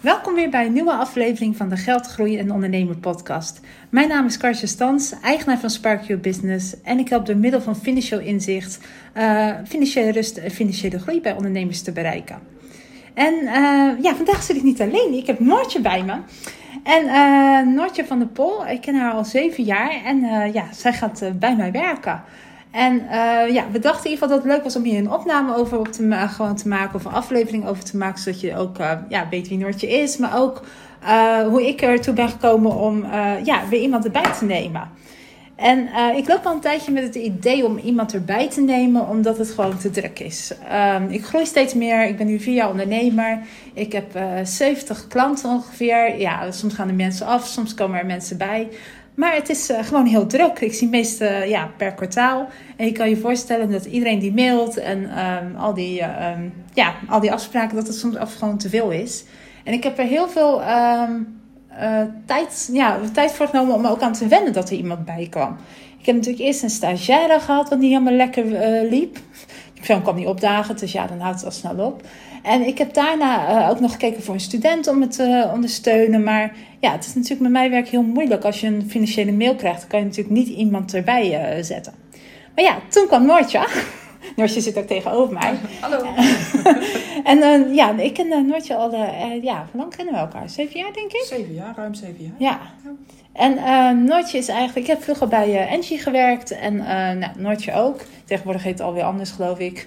Welkom weer bij een nieuwe aflevering van de Geldgroei en Ondernemer podcast. Mijn naam is Karsje Stans, eigenaar van Spark Your Business en ik help door middel van financieel inzicht uh, financiële rust en financiële groei bij ondernemers te bereiken. En uh, ja, vandaag zit ik niet alleen, ik heb Noortje bij me. En uh, Noortje van der Pol, ik ken haar al zeven jaar en ja, zij gaat bij mij werken. En uh, ja, we dachten in ieder geval dat het leuk was om hier een opname over op te, uh, gewoon te maken. Of een aflevering over te maken. Zodat je ook uh, ja, weet wie Noortje is. Maar ook hoe ik ertoe ben gekomen om ja, weer iemand erbij te nemen. En ik loop al een tijdje met het idee om iemand erbij te nemen. Omdat het gewoon te druk is. Um, ik groei steeds meer. Ik ben nu vier jaar ondernemer. Ik heb 70 klanten ongeveer. Ja, soms gaan er mensen af. Soms komen er mensen bij. Maar het is uh, gewoon heel druk. Ik zie meestal uh, ja, per kwartaal. En je kan je voorstellen dat iedereen die mailt en um, al, die, uh, um, ja, al die afspraken, dat het soms af gewoon te veel is. En ik heb er heel veel um, tijd, ja, tijd voor genomen om ook aan te wennen dat er iemand bij kwam. Ik heb natuurlijk eerst een stagiaire gehad, wat niet helemaal lekker liep. Die persoon kwam niet opdagen, dus ja, dan houdt het al snel op. En ik heb daarna uh, ook nog gekeken voor een student om het te ondersteunen. Maar ja, het is natuurlijk met mijn werk heel moeilijk. Als je een financiële mail krijgt, dan kan je natuurlijk niet iemand erbij uh, zetten. Maar ja, toen kwam Noortje. Noortje zit ook tegenover mij. Hallo. en uh, ja, ik ken Noortje al, ja, hoe lang kennen we elkaar? Zeven jaar, denk ik? Zeven jaar, ruim zeven jaar. Ja. ja. En uh, Noortje is eigenlijk, ik heb vroeger bij uh, Engie gewerkt en uh, nou, Noortje ook. Tegenwoordig heet het alweer anders, geloof ik.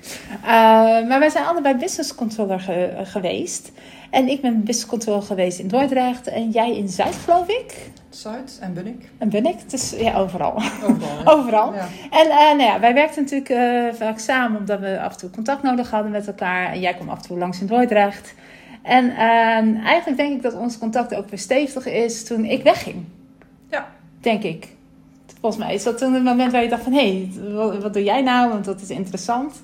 maar wij zijn allebei business controller ge geweest. En ik ben business controller geweest in Dordrecht en jij in Zuid, geloof ik. Zuid en Bunnik. En Bunnik, dus ja, overal. Overal. Overal. Ja. En nou ja, wij werkten natuurlijk vaak samen omdat we af en toe contact nodig hadden met elkaar. En jij kwam af en toe langs in Dordrecht. En uh, eigenlijk denk ik dat ons contact ook weer stevig is toen ik wegging. Ja. Denk ik. Volgens mij is dat toen het moment waar je dacht van... hé, hey, wat, wat, doe jij nou? Want dat is interessant.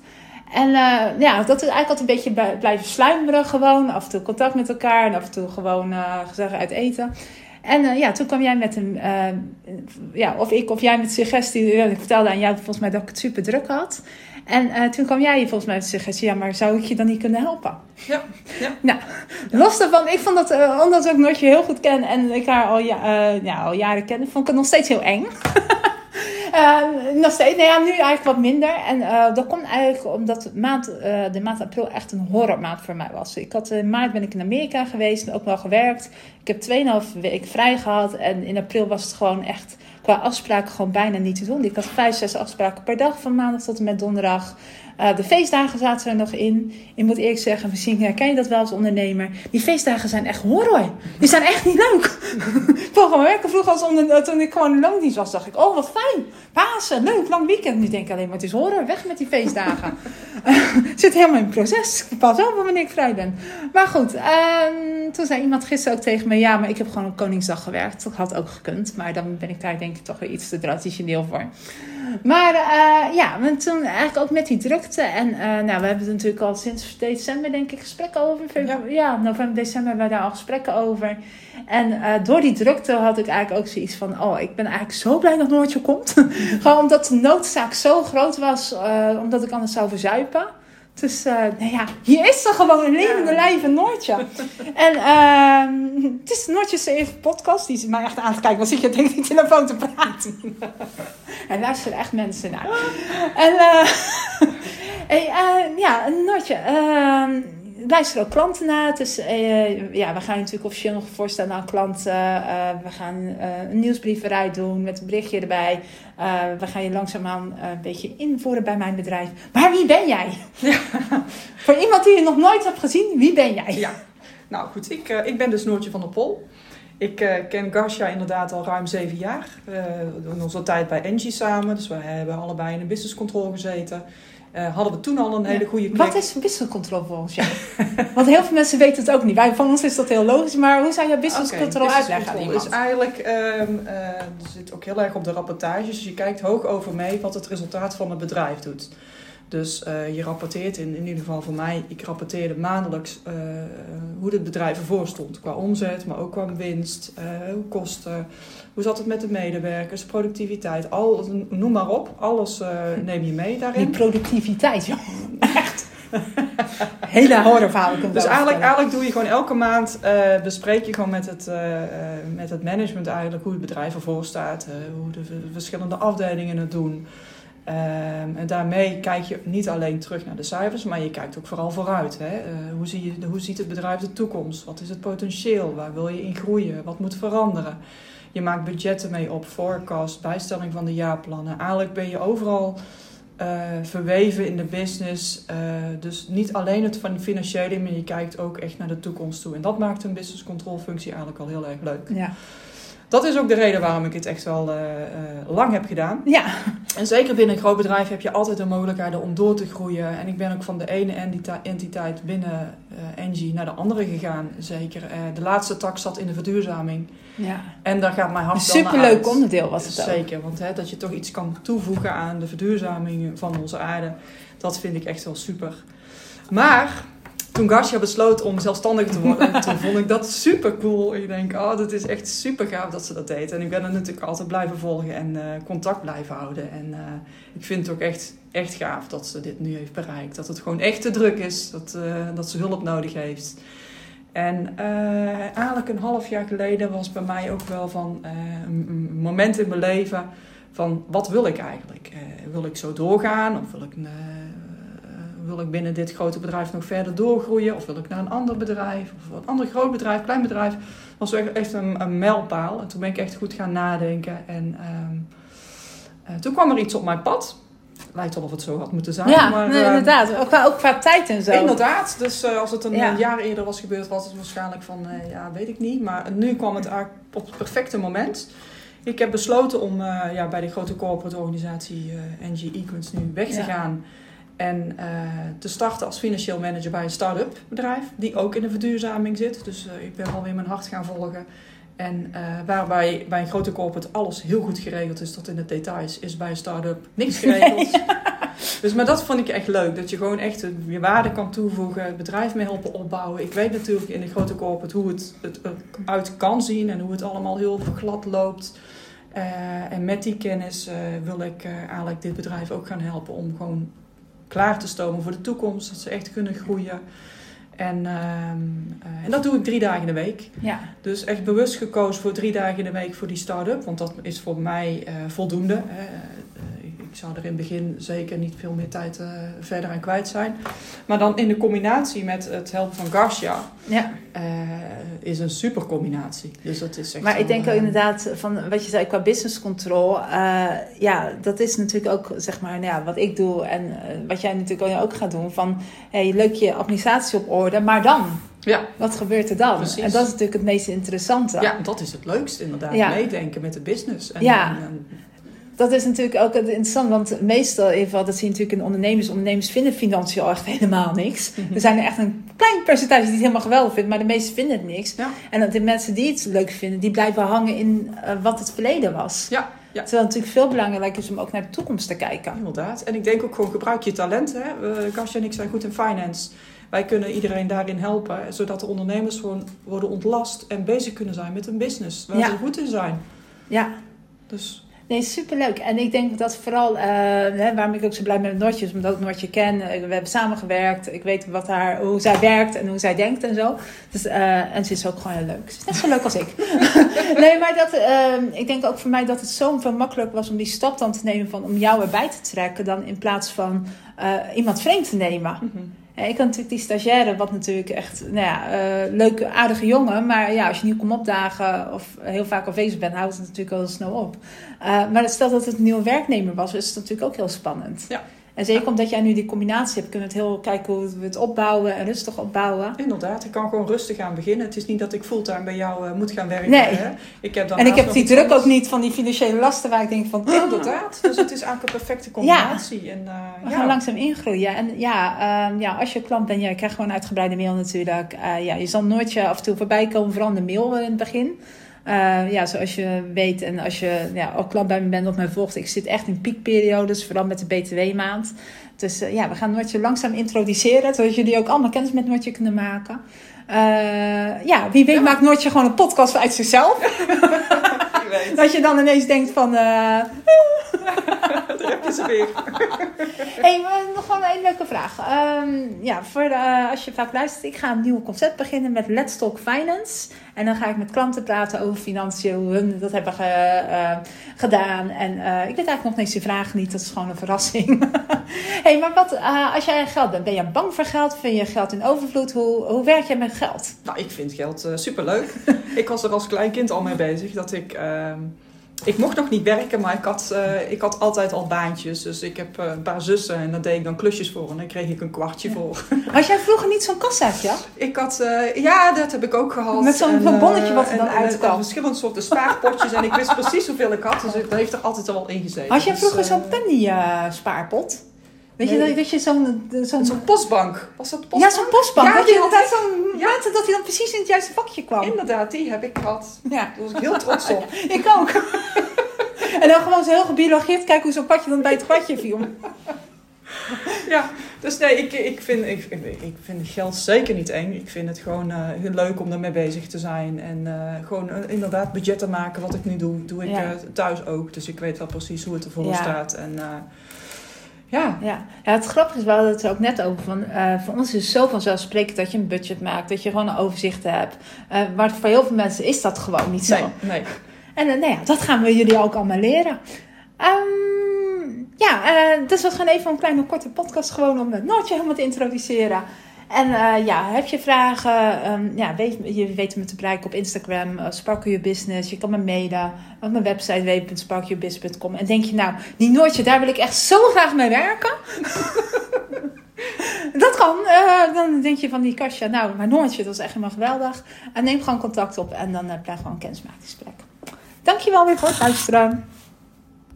En uh, ja, dat is eigenlijk altijd een beetje blijven sluimeren gewoon. Af en toe contact met elkaar. En af en toe gewoon uh, gezellig uit eten. En uh, ja, toen kwam jij met een... ja, of ik of jij met suggestie. Ik vertelde aan jou volgens mij dat ik het super druk had. En uh, toen kwam jij volgens mij met de suggestie, ja, maar zou ik je dan niet kunnen helpen? Ja. ja. Nou, los daarvan, ik vond dat, uh, omdat ik Noortje heel goed ken en ik haar al, ja, uh, ja, al jaren ken, vond ik het nog steeds heel eng. steeds, nou ja, nu eigenlijk wat minder. En dat komt eigenlijk omdat maand, de maand april echt een horrormaand voor mij was. Ik had, in maart ben ik in Amerika geweest en ook wel gewerkt. Ik heb 2,5 week vrij gehad en in april was het gewoon echt qua afspraken gewoon bijna niet te doen. Ik had vijf, zes afspraken per dag van maandag tot en met donderdag. Uh, de feestdagen zaten er nog in. Ik moet eerlijk zeggen, misschien herken je dat wel als ondernemer. Die feestdagen zijn echt horror. Die zijn echt niet leuk. gewoon werken vroeger als onder, toen ik gewoon in loondienst was. dacht ik, oh wat fijn. Pasen, leuk, lang weekend. Nu denk ik alleen maar, het is horror. Weg met die feestdagen. zit helemaal in het proces. Pas op wanneer ik vrij ben. Maar goed, uh, toen zei iemand gisteren ook tegen me. Ja, maar ik heb gewoon op Koningsdag gewerkt. Dat had ook gekund. Maar dan ben ik daar denk ik toch weer iets te traditioneel voor. Maar uh, ja, toen eigenlijk ook met die drukte. En uh, nou, we hebben het natuurlijk al sinds december, denk ik, gesprekken over. Ja, ja november, december hebben we daar al gesprekken over. En uh, door die drukte had ik eigenlijk ook zoiets van: oh, ik ben eigenlijk zo blij dat Noortje komt. Gewoon omdat de noodzaak zo groot was, omdat ik anders zou verzuipen. Dus uh, nou ja, hier is er gewoon een levende ja. Noortje. en uh, het is Noortje's eerste podcast. Die zit mij echt aan te kijken. Wat zit je denk ik die telefoon te praten? en luisteren echt mensen naar. en uh, hey, ja, Noortje. Luisteren ook klanten naar. Dus uh, ja, we gaan natuurlijk officieel nog voorstellen aan klanten. Uh, we gaan uh, een nieuwsbrief eruit doen met een berichtje erbij. we gaan je langzaamaan een beetje invoeren bij mijn bedrijf. Maar wie ben jij? Ja. Voor iemand die je nog nooit hebt gezien, wie ben jij? Ja, nou goed, ik, ik ben dus Noortje van der Pol. Ik uh, ken Garcia inderdaad al ruim zeven jaar. Uh, we doen onze tijd bij Engie samen. Dus we hebben allebei in een business control gezeten. Uh, hadden we toen al een hele goede klik. Wat is business control volgens jou? Want heel veel mensen weten het ook niet. Wij, van ons is dat heel logisch. Maar hoe zou je business okay, business uitleggen is eigenlijk, um, uh, zit ook heel erg op de rapportages. Dus je kijkt hoog over mee wat het resultaat van het bedrijf doet. Dus uh, je rapporteert, in, in ieder geval voor mij, ik rapporteerde maandelijks uh, hoe het bedrijf ervoor stond. Qua omzet, maar ook qua winst, uh, kosten. Hoe zat het met de medewerkers, productiviteit, al, noem maar op. Alles neem je mee daarin. Die productiviteit, joh. Echt. hele horrorverhaal. Dus eigenlijk, eigenlijk doe je gewoon elke maand, eh, bespreek je gewoon met het, eh, eh, met het management eigenlijk hoe het bedrijf ervoor staat, eh, hoe de verschillende afdelingen het doen. Ehm, en daarmee kijk je niet alleen terug naar de cijfers, maar je kijkt ook vooral vooruit. Hè? Eh, hoe, zie je, hoe ziet het bedrijf de toekomst? Wat is het potentieel? Waar wil je in groeien? Wat moet veranderen? Je maakt budgetten mee op, forecast, bijstelling van de jaarplannen. Eigenlijk ben je overal eh, verweven in de business. Eh, dus niet alleen het van financiële, maar je kijkt ook echt naar de toekomst toe. En dat maakt een business control functie eigenlijk al heel erg leuk. Ja. Dat is ook de reden waarom ik het echt wel eh, eh, lang heb gedaan. ja, En zeker binnen een groot bedrijf heb je altijd de mogelijkheden om door te groeien. En ik ben ook van de ene entiteit binnen eh Engie naar de andere gegaan. Zeker. De laatste tak zat in de verduurzaming. ja. En daar gaat mijn hart naar superleuk onderdeel was het ook. Zeker, want hè, dat je toch iets kan toevoegen aan de verduurzaming van onze aarde, dat vind ik echt wel super. Maar toen Garcia besloot om zelfstandig te worden, toen vond ik dat super cool. Ik denk, oh, dat is echt super gaaf dat ze dat deed. En ik ben er natuurlijk altijd blijven volgen en eh, contact blijven houden. En eh, ik vind het ook echt, echt gaaf dat ze dit nu heeft bereikt. Dat het gewoon echt te druk is, dat, eh, dat ze hulp nodig heeft. En eigenlijk een half jaar geleden was bij mij ook wel van een, moment in mijn leven van wat wil ik eigenlijk? Wil ik zo doorgaan of wil ik, wil ik binnen dit grote bedrijf nog verder doorgroeien? Of wil ik naar een ander bedrijf of een ander groot bedrijf, klein bedrijf? Dat was echt, een, een mijlpaal. En toen ben ik echt goed gaan nadenken. En ehm, eh, toen kwam er iets op mijn pad. Lijkt wel of het zo had moeten zijn. Ja, maar, nee, eh, inderdaad. Ook qua, ook qua tijd en zo. Inderdaad, dus eh, als het een Ja. jaar eerder was gebeurd, was het waarschijnlijk van, eh, ja, weet ik niet. Maar nu kwam het eigenlijk op het perfecte moment. Ik heb besloten om ja, bij de grote corporate organisatie NG Equins nu weg te Ja. gaan. En eh, te starten als financieel manager bij een start-up bedrijf, die ook in de verduurzaming zit. Dus eh, ik ben wel weer mijn hart gaan volgen. En eh, waarbij bij een grote corporate alles heel goed geregeld is tot in de details, is bij een start-up niks geregeld. Dus, maar dat vond ik echt leuk. Dat je gewoon echt je waarde kan toevoegen, het bedrijf mee helpen opbouwen. Ik weet natuurlijk in de grote corporate hoe het, het eruit kan zien en hoe het allemaal heel glad loopt. En met die kennis wil ik eh, eigenlijk dit bedrijf ook gaan helpen om gewoon klaar te stomen voor de toekomst. Dat ze echt kunnen groeien. En, ehm, eh, en dat doe ik drie dagen in de week. Ja, Dus echt bewust gekozen voor drie dagen in de week voor die start-up. Want dat is voor mij eh, voldoende. Hè. Ik zou er in het begin zeker niet veel meer tijd eh, verder aan kwijt zijn. Maar dan in de combinatie met het helpen van Garcia ja. eh, is een super combinatie. Dus dat is echt Maar ik denk ook eh, inderdaad van wat je zei qua business control. ja, dat is natuurlijk ook zeg maar nou ja, wat ik doe en wat jij natuurlijk ook gaat doen. Van hey, leuk je administratie op orde, maar dan? Ja. Wat gebeurt er dan? Precies. En dat is natuurlijk het meest interessante. Ja, dat is het leukste inderdaad. Ja. Meedenken met de business. En, Ja. en- en- Dat is natuurlijk ook interessant, want meestal, ieder geval, dat zie je natuurlijk in ondernemers. Ondernemers vinden financiën echt helemaal niks. Mhm. Er zijn er echt een klein percentage die het helemaal geweldig vindt, maar de meesten vinden het niks. Ja. En dat de mensen die het leuk vinden, die blijven hangen in eh, wat het verleden was. Ja, ja. Terwijl het natuurlijk veel belangrijker is om ook naar de toekomst te kijken. Inderdaad. En ik denk ook gewoon gebruik je talent. Hè? Uh, Gastje en ik zijn goed in finance. Wij kunnen iedereen daarin helpen, zodat de ondernemers gewoon worden ontlast en bezig kunnen zijn met een business waar Ja. ze goed in zijn. Ja, Dus nee, superleuk. En ik denk dat vooral, eh, waarom ik ook zo blij ben met Noortje omdat ik Noortje ken. Eh, We hebben samengewerkt. Ik weet wat haar, hoe zij werkt en hoe zij denkt en zo. Dus, eh, en ze is ook gewoon heel leuk. Ze is net zo leuk als ik. nee, maar dat, eh, ik denk ook voor mij dat het zo veel makkelijker was om die stap dan te nemen van om jou erbij te trekken, dan in plaats van iemand vreemd te nemen. mhm. Ik had natuurlijk die stagiaire, wat natuurlijk echt, nou ja, eh, leuke, aardige jongen. Maar ja, als je nieuw komt opdagen of heel vaak afwezig bent, houdt het natuurlijk al snel op. Uh, maar stel dat het een nieuwe werknemer was, is natuurlijk ook heel spannend. Ja. En zeker omdat jij nu die combinatie hebt, kunnen we het heel kijken hoe we het opbouwen en rustig opbouwen. inderdaad, ik kan gewoon rustig gaan beginnen. Het is niet dat ik fulltime bij jou uh, moet gaan werken. Nee. Hè? Ik heb dan En ik heb die druk anders. ook niet van die financiële lasten waar ik denk van... ah, Inderdaad, dus het is eigenlijk een perfecte combinatie. En, uh, we ja. gaan langzaam ingroeien. En ja, um, ja, als je klant bent, ja, je krijgt gewoon uitgebreide mail natuurlijk. Uh, ja, je zal nooit je af en toe voorbij komen, vooral de mail in het begin. Uh, ja, zoals je weet en als je ja, ook klant bij me bent of mij volgt, ik zit echt in piekperiodes, vooral met de BTW-maand. Dus uh, ja, we gaan Noortje langzaam introduceren, zodat jullie ook allemaal kennis met Noortje kunnen maken. Uh, ja, wie weet ja. maakt Noortje gewoon een podcast uit zichzelf. dat je dan ineens denkt van... Daar heb je ze weer. hey, maar nog wel een leuke vraag. Ehm, ja, voor de, als je vaak luistert, ik ga een nieuw concept beginnen met Let's Talk Finance. En dan ga ik met klanten praten over financiën, hoe hun dat hebben ge, eh, gedaan. En eh, ik weet eigenlijk nog niks, die vragen niet, dat is gewoon een verrassing. hey, maar wat, eh, als jij geld bent, ben je bang voor geld? Vind je geld in overvloed? Hoe, hoe werk jij met geld? Nou, ik vind geld superleuk. ik was er als klein kind al mee bezig dat ik ehm, ik mocht nog niet werken, maar ik had, uh, ik had altijd al baantjes. Dus ik heb uh, een paar zussen en daar deed ik dan klusjes voor. En dan kreeg ik een kwartje ja. voor. Had jij vroeger niet zo'n kassaatje? Ik had, uh, ja, dat heb ik ook gehad. Met zo'n bonnetje wat er dan uitkwam. verschillende soorten spaarpotjes. en ik wist precies hoeveel ik had. Dus dat heeft er altijd al in gezeten. Had jij vroeger dus, zo'n penny spaarpot? Weet je, dat je zo'n... Zo'n zo postbank. Was dat postbank? Ja, zo'n postbank. Ja, dat je inderdaad zo'n... Ja. dat hij dan precies in het juiste vakje kwam. Inderdaad, die heb ik gehad. Ja. Daar was ik heel trots op. ik ook. En dan gewoon zo heel gebiologeerd kijken hoe zo'n padje dan bij het padje viel. Ja, dus nee, ik, ik, vind, ik, ik vind geld zeker niet eng. Ik vind het gewoon uh, heel leuk om ermee bezig te zijn. En uh, gewoon uh, inderdaad budgetten maken. Wat ik nu doe, doe ik ja. thuis ook. Dus ik weet wel precies hoe het ervoor ja. staat. En ja. Ja. ja, het grappige is, we hadden het er ook net over. Van, voor ons is het zo vanzelfsprekend dat je een budget maakt. Dat je gewoon een overzicht hebt. maar voor heel veel mensen is dat gewoon niet zo. Nee, nee. En uh, nou ja, dat gaan we jullie ook allemaal leren. Um, ja, dus was gewoon even een kleine korte podcast gewoon om het Noortje helemaal te introduceren. En uh, ja, heb je vragen? Um, ja, weet, je weet me te bereiken op Instagram, uh, Sparkle Your Business. Je kan me mailen op mijn website www.sparkleyourbusiness.com. En denk je nou, die Noortje, daar wil ik echt zo graag mee werken. dat kan. Uh, dan denk je van die kastje, nou, maar Noortje, dat is echt helemaal geweldig. En neem gewoon contact op en dan uh, gewoon een kennismakingsgesprek. Dankjewel weer voor het luisteren.